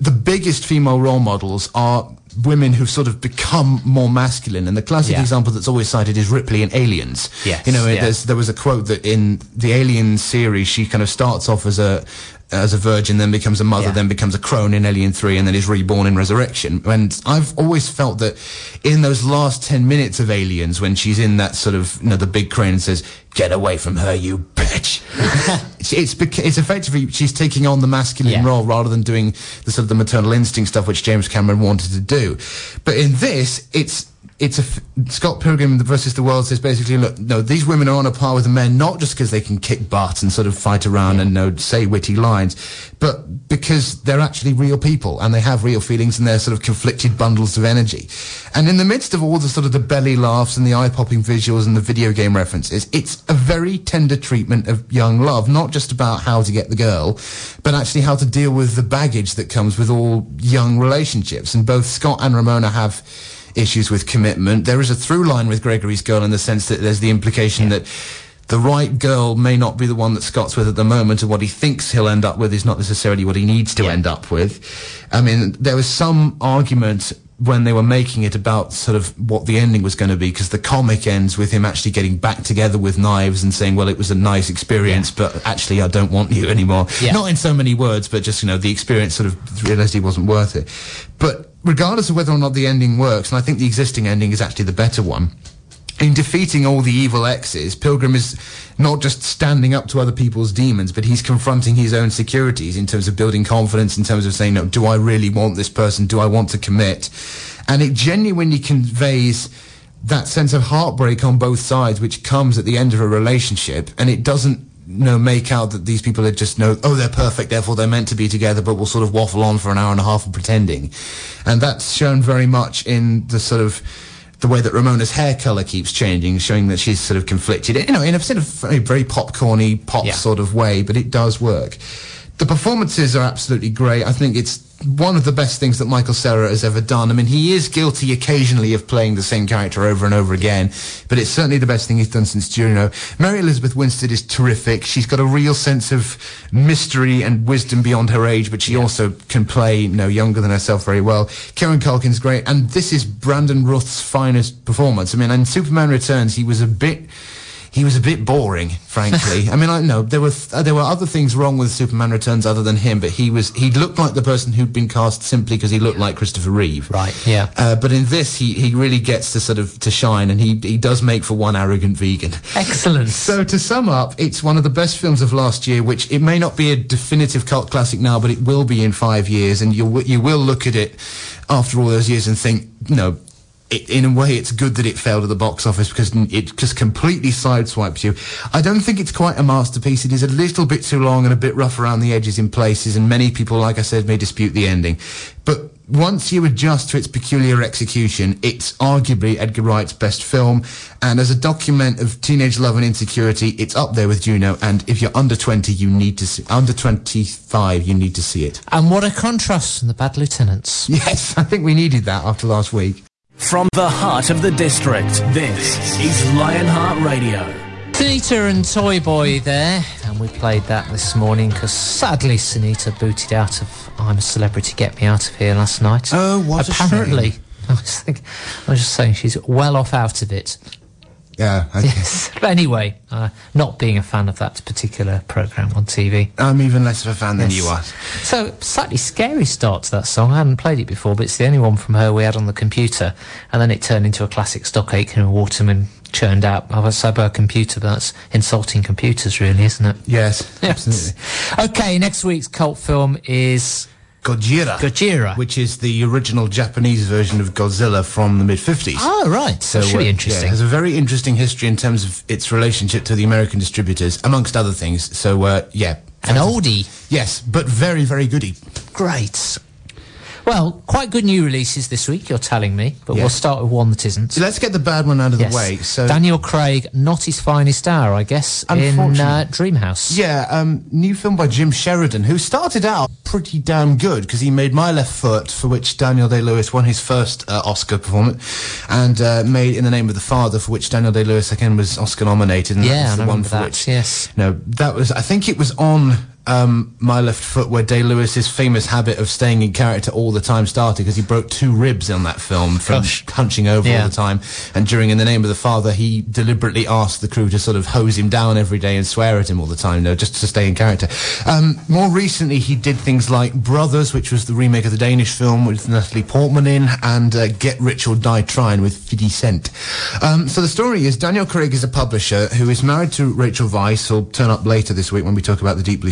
the biggest female role models are women who've sort of become more masculine. And the classic Yeah. example that's always cited is Ripley in Aliens. Yes, You know, yeah. there's, there was a quote that in the Alien series, she kind of starts off as a as a virgin, then becomes a mother, Yeah. then becomes a crone in Alien 3, and then is reborn in Resurrection. And I've always felt that in those last 10 minutes of Aliens, when she's in that sort of, you know, the big crane and says, get away from her, you bitch. it's, it's, it's effectively, she's taking on the masculine Yeah. role rather than doing the sort of the maternal instinct stuff which James Cameron wanted to do. But in this, it's, it's a f- Scott Pilgrim versus the World says basically, look, no, these women are on a par with the men, not just because they can kick butt and sort of fight around and you know, say witty lines, but because they're actually real people and they have real feelings and they're sort of conflicted bundles of energy. And in the midst of all the sort of the belly laughs and the eye-popping visuals and the video game references, it's a very tender treatment of young love, not just about how to get the girl, but actually how to deal with the baggage that comes with all young relationships. And both Scott and Ramona have issues with commitment. There is a through line with Gregory's girl in the sense that there's the implication that the right girl may not be the one that Scott's with at the moment, and what he thinks he'll end up with is not necessarily what he needs to Yeah. end up with. I mean, there was some argument when they were making it about sort of what the ending was going to be, because the comic ends with him actually getting back together with knives and saying, well, it was a nice experience, but actually I don't want you anymore. Yeah. Not in so many words, but just, you know, the experience sort of realized he wasn't worth it. But regardless of whether or not the ending works, and I think the existing ending is actually the better one, in defeating all the evil exes, Pilgrim is not just standing up to other people's demons, but he's confronting his own securities in terms of building confidence, in terms of saying, no, do I really want this person? Do I want to commit? And it genuinely conveys that sense of heartbreak on both sides, which comes at the end of a relationship, and it doesn't know, make out that these people are just know, oh, they're perfect, therefore they're meant to be together, but we'll sort of waffle on for an hour and a half of pretending. And that's shown very much in the sort of the way that Ramona's hair color keeps changing, showing that she's sort of conflicted, you know, in a sort of very, very popcorny, pop Yeah. sort of way, but it does work. The performances are absolutely great. I think it's one of the best things that Michael Cera has ever done. I mean, he is guilty occasionally of playing the same character over and over again, but it's certainly the best thing he's done since Juno. Mary Elizabeth Winstead is terrific. She's got a real sense of mystery and wisdom beyond her age, but she also can play, you know, younger than herself very well. Kieran Culkin's great, and this is Brandon Ruth's finest performance. I mean, in Superman Returns, he was a bit he was a bit boring, frankly. I mean, I know there were th- uh, there were other things wrong with Superman Returns other than him, but he was he looked like the person who'd been cast simply because he looked like Christopher Reeve. Right, yeah. Uh, but in this, he, he really gets to sort of to shine, and he he does make for one arrogant vegan. Excellent. So to sum up, it's one of the best films of last year, which it may not be a definitive cult classic now, but it will be in five years, and you you will look at it after all those years and think, no, it, in a way, it's good that it failed at the box office because it just completely sideswipes you. I don't think it's quite a masterpiece. It is a little bit too long and a bit rough around the edges in places, and many people, like I said, may dispute the ending. But once you adjust to its peculiar execution, it's arguably Edgar Wright's best film. And as a document of teenage love and insecurity, it's up there with Juno. And if you're under 20, you need to see, under 25, you need to see it. And what a contrast from the Bad Lieutenants. Yes, I think we needed that after last week. From the heart of the district, this is Lionheart Radio. Sinitta and Toy Boy there, and we played that this morning because sadly Sinitta booted out of I'm a Celebrity, Get Me Out of Here last night. Oh, what a Apparently, shame. I was thinking, I was just saying she's well off out of it. Yeah, okay. Yes. But anyway, uh, not being a fan of that particular program on TV. I'm even less of a fan than you are. So, slightly scary start to that song. I hadn't played it before, but it's the only one from her we had on the computer. And then it turned into a classic Stock Aitken and Waterman churned out. I was say her computer, but that's insulting computers, really, isn't it? Yes, Yes. absolutely. Okay, next week's cult film is Gojira. Gojira. Which is the original Japanese version of Godzilla from the mid 50s. Oh, right. So, should uh, be yeah, interesting. it has a very interesting history in terms of its relationship to the American distributors, amongst other things. So, uh, yeah. An oldie. Yes, but very, very goody. Great. Well, quite good new releases this week, you're telling me, but Yeah. we'll start with one that isn't. So let's get the bad one out of Yes. the way. So Daniel Craig, not his finest hour, I guess, in uh. Dream House. Yeah, um, new film by Jim Sheridan, who started out pretty damn good because he made My Left Foot, for which Daniel Day Lewis won his first uh, Oscar performance, and uh, made In the Name of the Father, for which Daniel Day Lewis again was Oscar nominated. And Yeah, that was I the one for that, which yes. no, that was I think it was on. Um, my left foot, where Day Lewis's famous habit of staying in character all the time started because he broke two ribs on that film from Gosh. hunching over Yeah. all the time. And during In the Name of the Father, he deliberately asked the crew to sort of hose him down every day and swear at him all the time, you know, just to stay in character. Um, more recently, he did things like Brothers, which was the remake of the Danish film with Natalie Portman in, and uh, Get Rich or Die Trying with 50 Cent. Um, so the story is Daniel Craig is a publisher who is married to Rachel Weisz, who'll turn up later this week when we talk about the Deep Blue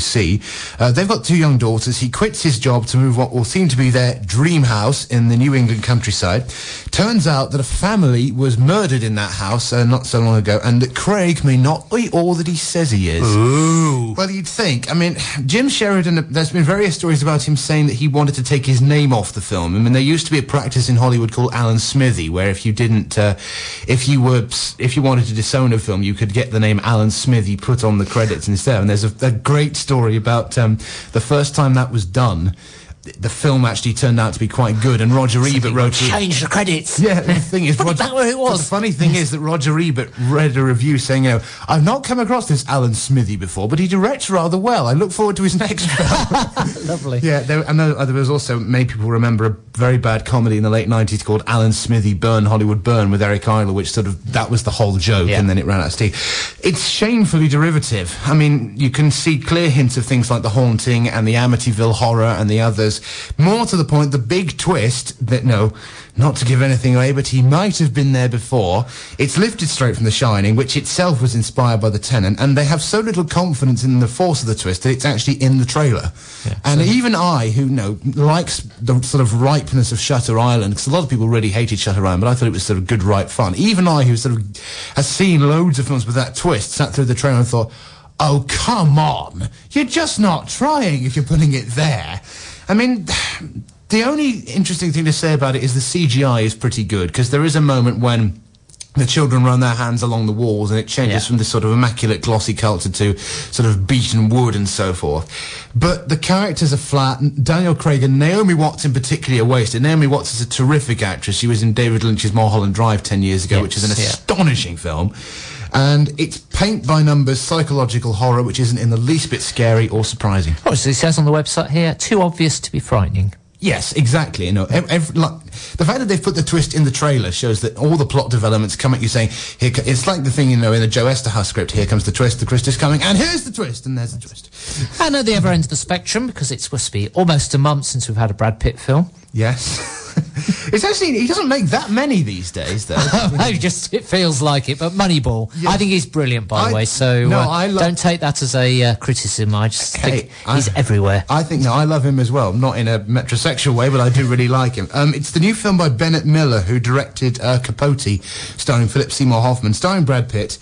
Uh, they've got two young daughters. He quits his job to move what will seem to be their dream house in the New England countryside. Turns out that a family was murdered in that house uh, not so long ago, and that Craig may not be all that he says he is. Ooh. Well, you'd think. I mean, Jim Sheridan, there's been various stories about him saying that he wanted to take his name off the film. I mean, there used to be a practice in Hollywood called Alan Smithee, where if you didn't, uh, if you were, if you wanted to disown a film, you could get the name Alan Smithee put on the credits instead. And there's a, a great story about um, the first time that was done. Th- The film actually turned out to be quite good, and Roger Ebert wrote. Change the credits. yeah, the thing is, Roger, back where it was. The funny thing is that Roger Ebert read a review saying, you know, I've not come across this Alan Smithee before, but he directs rather well. I look forward to his next film. Lovely. yeah, there, I know uh, there was also, many people remember a very bad comedy in the late 90s called Alan Smithee Burn Hollywood Burn with Eric Idle, which sort of, that was the whole joke, Yeah. and then it ran out of steam. It's shamefully derivative. I mean, you can see clear hints of things like The Haunting and the Amityville Horror and the others. More to the point, the big twist that, no, not to give anything away, but he might have been there before. It's lifted straight from The Shining, which itself was inspired by The Tenant, and they have so little confidence in the force of the twist that it's actually in the trailer. and even I, who you know likes the sort of ripeness of Shutter Island, because a lot of people really hated Shutter Island, but I thought it was sort of good, ripe fun. Even I, who sort of has seen loads of films with that twist, sat through the trailer and thought, "Oh come on, you're just not trying if you're putting it there." I mean. The only interesting thing to say about it is the CGI is pretty good because there is a moment when the children run their hands along the walls and it changes Yeah. from this sort of immaculate glossy culture to sort of beaten wood and so forth. But the characters are flat. Daniel Craig and Naomi Watts in particular are wasted. Naomi Watts is a terrific actress. She was in David Lynch's Mulholland Drive 10 years ago, which is an Yes, yeah. astonishing film. And it's paint by numbers psychological horror, which isn't in the least bit scary or surprising. Oh, so it says on the website here, too obvious to be frightening. Yes, exactly. You know, ev- ev- like, the fact that they've put the twist in the trailer shows that all the plot developments come at you saying, "Here," it's like the thing you know in the Joe Eszterhas script. Here comes the twist. The twist is coming, and here's the twist, and there's the twist. And at the other end of the spectrum, because it's supposed to be almost a month since we've had a Brad Pitt film, Yes. it's actually he doesn't make that many these days, though. it just it feels like it. But Moneyball, Yes. I think he's brilliant, by I- the way. So no, uh, I lo- don't take that as a uh, criticism. I just Okay, think I- he's everywhere. I think no, I love him as well. Not in a metrosexual way, but I do really like him. Um, it's the new film by Bennett Miller, who directed uh, Capote, starring Philip Seymour Hoffman, starring Brad Pitt.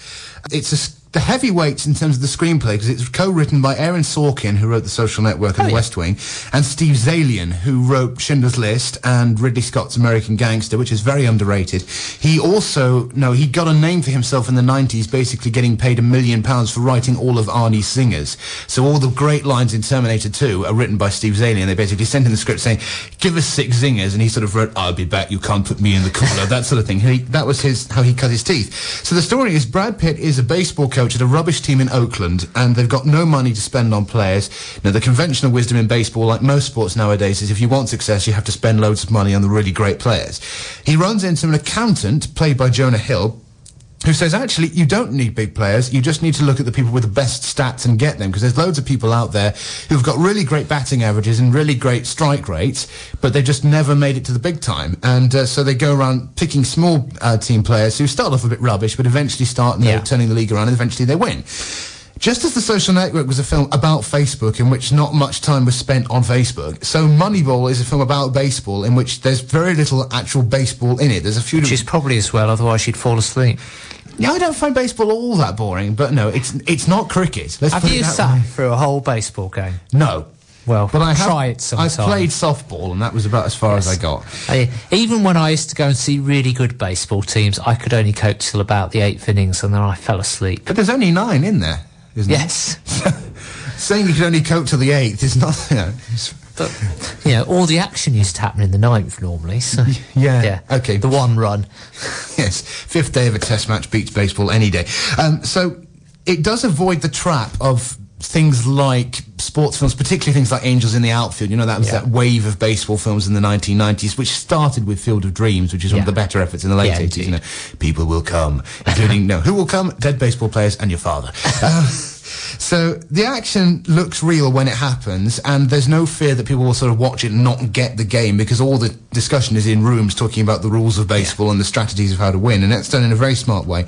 It's a the heavyweights in terms of the screenplay because it's co-written by Aaron Sorkin, who wrote The Social Network and Oh, The yeah. West Wing, and Steve Zaillian, who wrote Schindler's List and Ridley Scott's American Gangster, which is very underrated. He also, no, he got a name for himself in the 90s, basically getting paid a million pounds for writing all of Arnie's singers. So all the great lines in Terminator 2 are written by Steve Zaillian. They basically sent him the script saying, give us six zingers, and he sort of wrote, I'll be back, you can't put me in the cooler, that sort of thing. He, that was his, how he cut his teeth. So the story is Brad Pitt is a baseball coach at a rubbish team in Oakland, and they've got no money to spend on players. Now, the conventional wisdom in baseball, like most sports nowadays, is if you want success, you have to spend loads of money on the really great players. He runs into an accountant, played by Jonah Hill, who says actually you don't need big players you just need to look at the people with the best stats and get them because there's loads of people out there who've got really great batting averages and really great strike rates but they just never made it to the big time and uh, so they go around picking small uh, team players who start off a bit rubbish but eventually start you know, Yeah. turning the league around and eventually they win just as The Social Network was a film about Facebook in which not much time was spent on Facebook, so Moneyball is a film about baseball in which there's very little actual baseball in it. There's a few Which is probably as well, otherwise you'd fall asleep. Yeah, I don't find baseball all that boring, but no, it's it's not cricket. Let's Have put you it that sat way. through a whole baseball game? No. Well, But I have, try it I played softball, and that was about as far as I got. I, even when I used to go and see really good baseball teams, I could only coach till about the eighth innings, and then I fell asleep. But there's only nine in there, isn't Yes, there? Yes. Saying you could only cope till the eighth is not. You know, but you know, all the action used to happen in the ninth normally. So yeah. yeah, Okay. the one run. yes, fifth day of a test match beats baseball any day. Um, so it does avoid the trap of things like sports films, particularly things like Angels in the Outfield. You know, that was Yeah. that wave of baseball films in the 1990s, which started with Field of Dreams, which is one of the better efforts in the late Yeah, 80s. You know, people will come, including no, who will come? Dead baseball players and your father. Um, so the action looks real when it happens, and there's no fear that people will sort of watch it and not get the game because all the discussion is in rooms talking about the rules of baseball and the strategies of how to win, and that's done in a very smart way.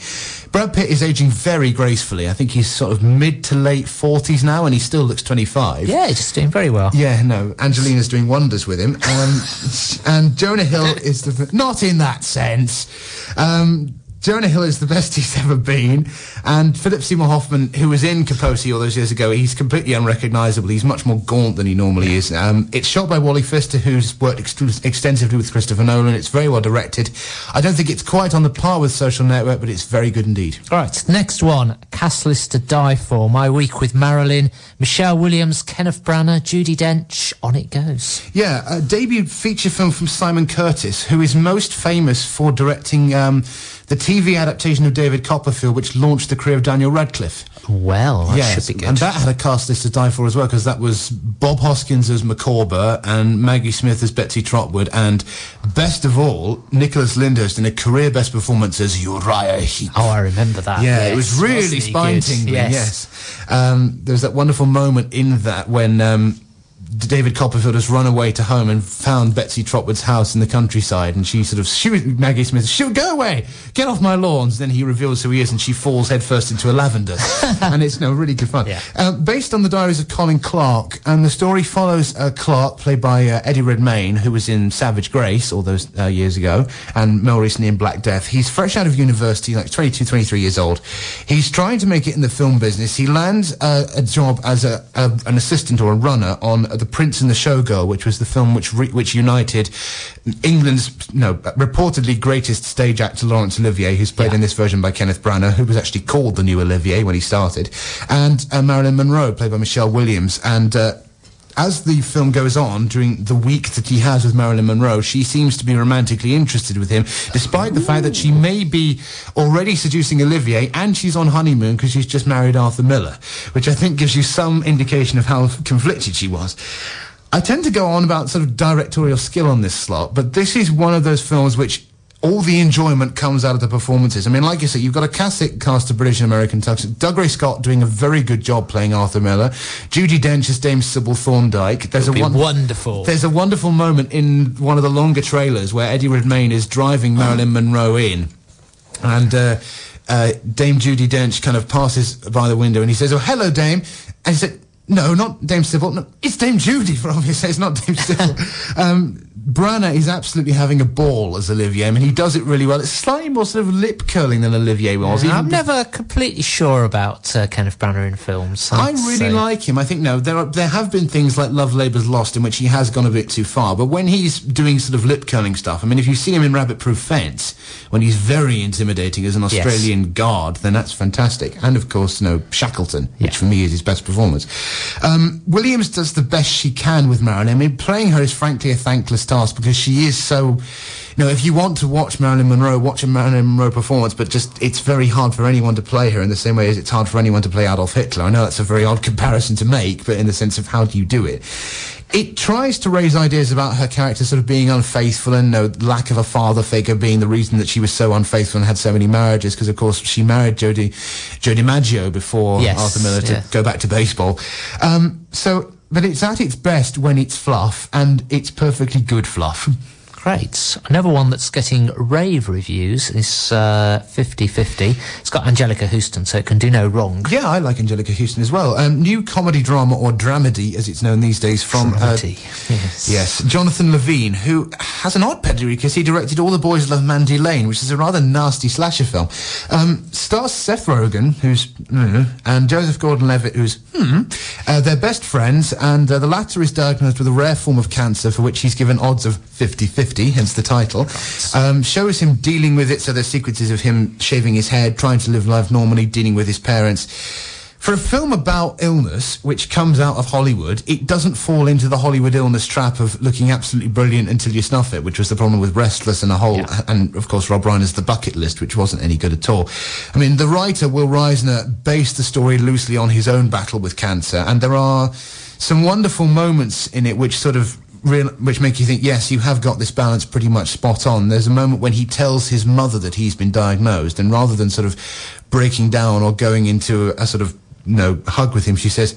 Brad Pitt is aging very gracefully. I think he's sort of mid to late 40s now, and he still looks 25. Yeah, he's just doing very well. Yeah, no, Angelina's doing wonders with him. Um, and Jonah Hill is the not in that sense. Um, Jonah Hill is the best he's ever been, and Philip Seymour Hoffman, who was in Capote all those years ago, he's completely unrecognisable. He's much more gaunt than he normally is. Um, it's shot by Wally Pfister, who's worked ext- extensively with Christopher Nolan. It's very well directed. I don't think it's quite on the par with Social Network, but it's very good indeed. All right, next one, Cast List to Die For. My Week with Marilyn, Michelle Williams, Kenneth Branagh, Judi Dench. On it goes. Yeah, a debut feature film from Simon Curtis, who is most famous for directing um, the TV adaptation of David Copperfield, which launched the career of Daniel Radcliffe. Well, that yes, should be good. and that had a cast list to die for as well, because that was Bob Hoskins as Micawber and Maggie Smith as Betsy Trotwood, and best of all, Nicholas Lyndhurst in a career best performance as Uriah Heep. oh, I remember that. Yeah, Yes, it was really spine tingling. Yes. Yes. Um, there was that wonderful moment in that when um, David Copperfield has run away to home and found Betsy Trotwood's house in the countryside, and she sort of shoot Maggie Smith, shoot, go away, get off my lawns. Then he reveals who he is, and she falls headfirst into a lavender, and it's no really good fun. Yeah. Um, based on the diaries of Colin Clark, and the story follows uh, Clark, played by uh, Eddie Redmayne, who was in Savage Grace all those uh, years ago, and more recently in Black Death. He's fresh out of university, like 22, 23 years old. He's trying to make it in the film business. He lands uh, a job as a, a an assistant or a runner on uh, The Prince and the Showgirl, which was the film which re- which united England's no reportedly greatest stage actor Laurence Olivier, who's played Yeah. in this version by Kenneth Branagh, who was actually called the new Olivier when he started, and uh, Marilyn Monroe, played by Michelle Williams, and. Uh, as the film goes on, during the week that he has with Marilyn Monroe, she seems to be romantically interested with him, despite the fact that she may be already seducing Olivier and she's on honeymoon because she's just married Arthur Miller, which I think gives you some indication of how conflicted she was. I tend to go on about sort of directorial skill on this slot, but this is one of those films which all the enjoyment comes out of the performances. I mean, like you said, you've got a classic cast of British and American talents. Dougray Scott doing a very good job playing Arthur Miller. Judi Dench as Dame Sybil Thorndike. There's It'll a one- wonderful. There's a wonderful moment in one of the longer trailers where Eddie Redmayne is driving Marilyn Monroe in, and. Uh, uh, Dame Judi Dench kind of passes by the window and he says, "Oh, hello, Dame," and he said, "No, not Dame Sybil. No, it's Dame Judi for obvious. It's not Dame Sybil." um, Branagh is absolutely having a ball as Olivier. I mean, he does it really well. It's slightly more sort of lip curling than Olivier was. Yeah, I'm never completely sure about uh, Kenneth Branagh in films. I'd i really say. like him. I think no, there are, there have been things like Love Labour's Lost in which he has gone a bit too far. But when he's doing sort of lip curling stuff, I mean, if you see him in Rabbit Proof Fence, when he's very intimidating as an Australian yes. guard, then that's fantastic. And of course, you know, Shackleton, yeah. which for me is his best performance. Um, Williams does the best she can with Marilyn. I mean, playing her is frankly a thankless task because she is so. You know, if you want to watch Marilyn Monroe, watch a Marilyn Monroe performance, but just it's very hard for anyone to play her in the same way as it's hard for anyone to play Adolf Hitler. I know that's a very odd comparison to make, but in the sense of how do you do it? It tries to raise ideas about her character sort of being unfaithful and no lack of a father figure being the reason that she was so unfaithful and had so many marriages because of course she married Jody Joe DiMaggio before yes, Arthur Miller to yeah. go back to baseball. Um, so but it's at its best when it's fluff, and it's perfectly good fluff. Great. Another one that's getting rave reviews is uh, 50-50. It's got Anjelica Huston, so it can do no wrong. Yeah, I like Anjelica Huston as well. Um, new comedy drama, or dramedy, as it's known these days, from... Uh, yes. Yes. Jonathan Levine, who has an odd pedigree because he directed All the Boys Love Mandy Lane, which is a rather nasty slasher film. Um, stars Seth Rogen, who's... Mm, and Joseph Gordon-Levitt, who's... Hmm. Uh, they're best friends, and uh, the latter is diagnosed with a rare form of cancer for which he's given odds of 50-50. 50, hence the title, um, shows him dealing with it. So there's sequences of him shaving his head, trying to live life normally, dealing with his parents. For a film about illness, which comes out of Hollywood, it doesn't fall into the Hollywood illness trap of looking absolutely brilliant until you snuff it, which was the problem with Restless and a whole, yeah. and of course Rob Reiner's The Bucket List, which wasn't any good at all. I mean, the writer, Will Reiser, based the story loosely on his own battle with cancer, and there are some wonderful moments in it which sort of real, which make you think, yes, you have got this balance pretty much spot on. There's a moment when he tells his mother that he's been diagnosed, and rather than sort of breaking down or going into a, a sort of you know hug with him, she says,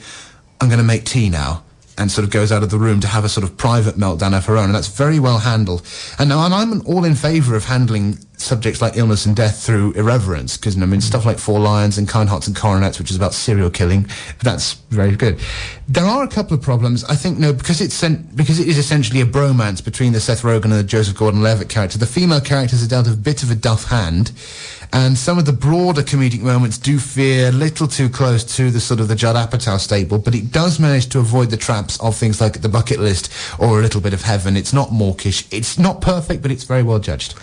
"I'm going to make tea now." And sort of goes out of the room to have a sort of private meltdown of her own, and that's very well handled. And now, and I'm all in favour of handling subjects like illness and death through irreverence, because I mean stuff like Four Lions and Kind Hearts and Coronets, which is about serial killing, that's very good. There are a couple of problems. I think no, because it's because it is essentially a bromance between the Seth Rogen and the Joseph Gordon-Levitt character. The female characters are dealt a bit of a duff hand and some of the broader comedic moments do feel a little too close to the sort of the Judd Apatow stable, but it does manage to avoid the traps of things like the bucket list or a little bit of heaven. It's not mawkish. It's not perfect, but it's very well judged.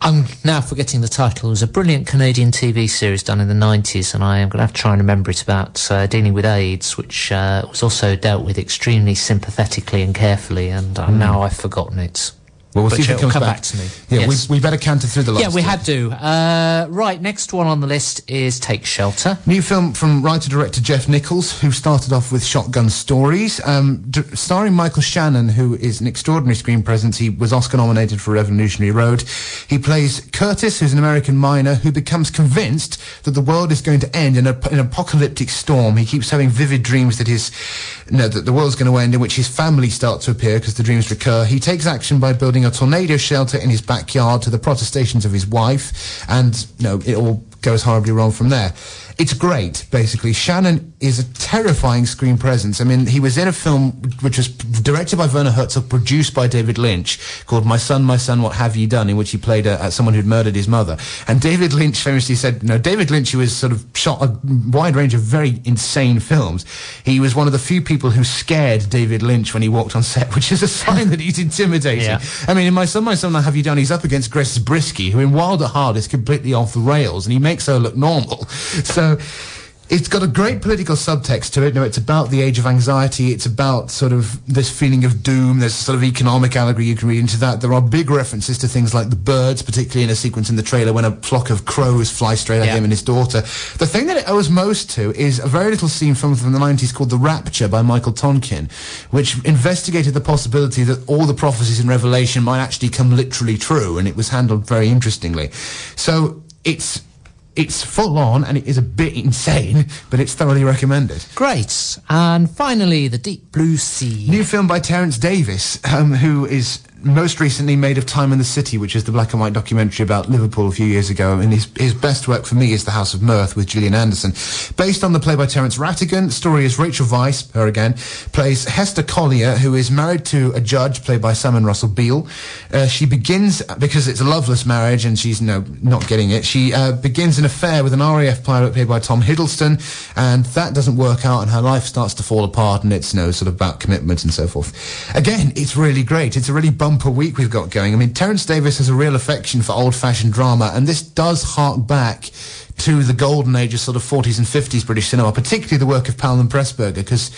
I'm now forgetting the title. It was a brilliant Canadian TV series done in the 90s, and I am going to have to try and remember it about uh, dealing with AIDS, which uh, was also dealt with extremely sympathetically and carefully, and uh, mm. now I've forgotten it. Well, we'll but see if it comes come back. back. to me. Yeah, yes. we, we better canter through the list. Yeah, we had to. Uh, right, next one on the list is Take Shelter. New film from writer-director Jeff Nichols, who started off with Shotgun Stories, um, d- starring Michael Shannon, who is an extraordinary screen presence. He was Oscar-nominated for Revolutionary Road. He plays Curtis, who's an American miner who becomes convinced that the world is going to end in, a, an apocalyptic storm. He keeps having vivid dreams that his, you know, that the world's going to end, in which his family start to appear because the dreams recur. He takes action by building a tornado shelter in his backyard to the protestations of his wife, and you know it all goes horribly wrong from there. It's great, basically. Shannon is a terrifying screen presence. I mean, he was in a film which was directed by Werner Herzog, produced by David Lynch, called My Son, My Son, What Have You Done, in which he played a, a, someone who'd murdered his mother. And David Lynch famously said, you know, David Lynch, who has sort of shot a wide range of very insane films, he was one of the few people who scared David Lynch when he walked on set, which is a sign that he's intimidating. Yeah. I mean, in My Son, My Son, What Have You Done, he's up against Grace Zabriskie, who in Wild at Heart is completely off the rails, and he makes her look normal. So, it's got a great political subtext to it. No, it's about the age of anxiety. It's about sort of this feeling of doom. There's a sort of economic allegory you can read into that. There are big references to things like the birds, particularly in a sequence in the trailer when a flock of crows fly straight at Yeah. him and his daughter. The thing that it owes most to is a very little scene film from the 90s called The Rapture by Michael Tolkin, which investigated the possibility that all the prophecies in Revelation might actually come literally true, and it was handled very interestingly. So it's it's full on and it is a bit insane, but it's thoroughly recommended. Great. And finally, The Deep Blue Sea. New film by Terence Davies, um, who is most recently made of Time and the City, which is the black and white documentary about Liverpool a few years ago. And his, his best work for me is The House of Mirth with Gillian Anderson. Based on the play by Terence Rattigan, the story is Rachel Weisz, her again, plays Hester Collier, who is married to a judge played by Simon Russell Beale. Uh, she begins, because it's a loveless marriage and she's, know, not getting it, she uh, begins an affair with an RAF pilot played by Tom Hiddleston, and that doesn't work out and her life starts to fall apart and it's, you know, sort of about commitment and so forth. Again, it's really great. It's a really bumper week we've got going. I mean, Terence Davies has a real affection for old-fashioned drama, and this does hark back to the golden age of sort of 40s and 50s British cinema, particularly the work of Powell and Pressburger, because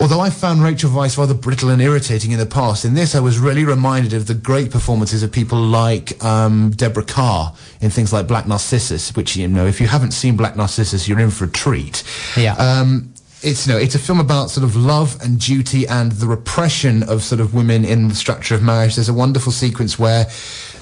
although I found Rachel Weisz rather brittle and irritating in the past, in this I was really reminded of the great performances of people like um, Deborah Kerr in things like Black Narcissus, which, you know, if you haven't seen Black Narcissus, you're in for a treat. Yeah. Um, it's you know it's a film about sort of love and duty and the repression of sort of women in the structure of marriage. There's a wonderful sequence where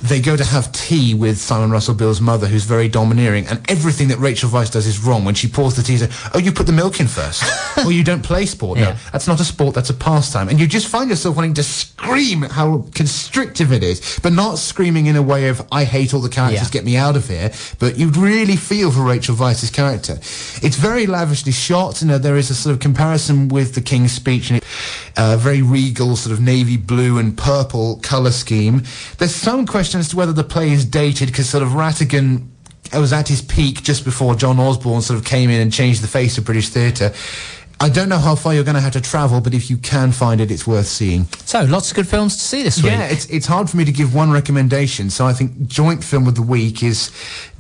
they go to have tea with Simon Russell Beale's mother, who's very domineering, and everything that Rachel Weisz does is wrong. When she pours the tea, says, "Oh, you put the milk in first, or you don't play sport." Yeah. No, that's not a sport. That's a pastime, and you just find yourself wanting to scream at how constrictive it is, but not screaming in a way of "I hate all the characters, Yeah. get me out of here." But you'd really feel for Rachel Weisz's character. It's very lavishly shot. You know, there is a sort of comparison with the King's Speech, and a uh, very regal, sort of navy blue and purple color scheme. There's some question as to whether the play is dated because sort of Rattigan was at his peak just before John Osborne sort of came in and changed the face of British theatre. I don't know how far you're going to have to travel, but if you can find it, it's worth seeing. So, lots of good films to see this week. Yeah, it's it's hard for me to give one recommendation. So I think joint film of the week is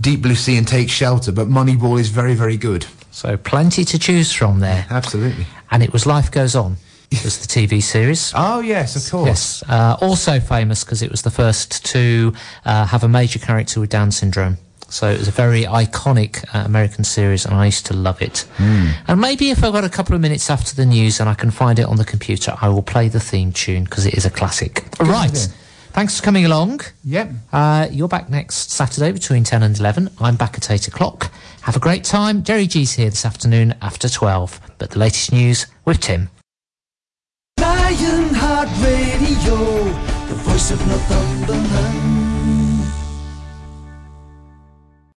Deep Blue Sea and Take Shelter, but Moneyball is very very good. So, plenty to choose from there. Absolutely. And it was Life Goes On, was the TV series. Oh yes, of course. Yes, uh, also famous because it was the first to uh, have a major character with Down syndrome. So it was a very iconic uh, American series, and I used to love it. And maybe if I've got a couple of minutes after the news and I can find it on the computer, I will play the theme tune because it is a classic. right. idea. Thanks for coming along. Yep. Uh, you're back next Saturday between 10 and 11. I'm back at 8 o'clock. Have a great time. Jerry G's here this afternoon after 12. But the latest news with Tim. Lionheart Radio, the voice of Northumberland.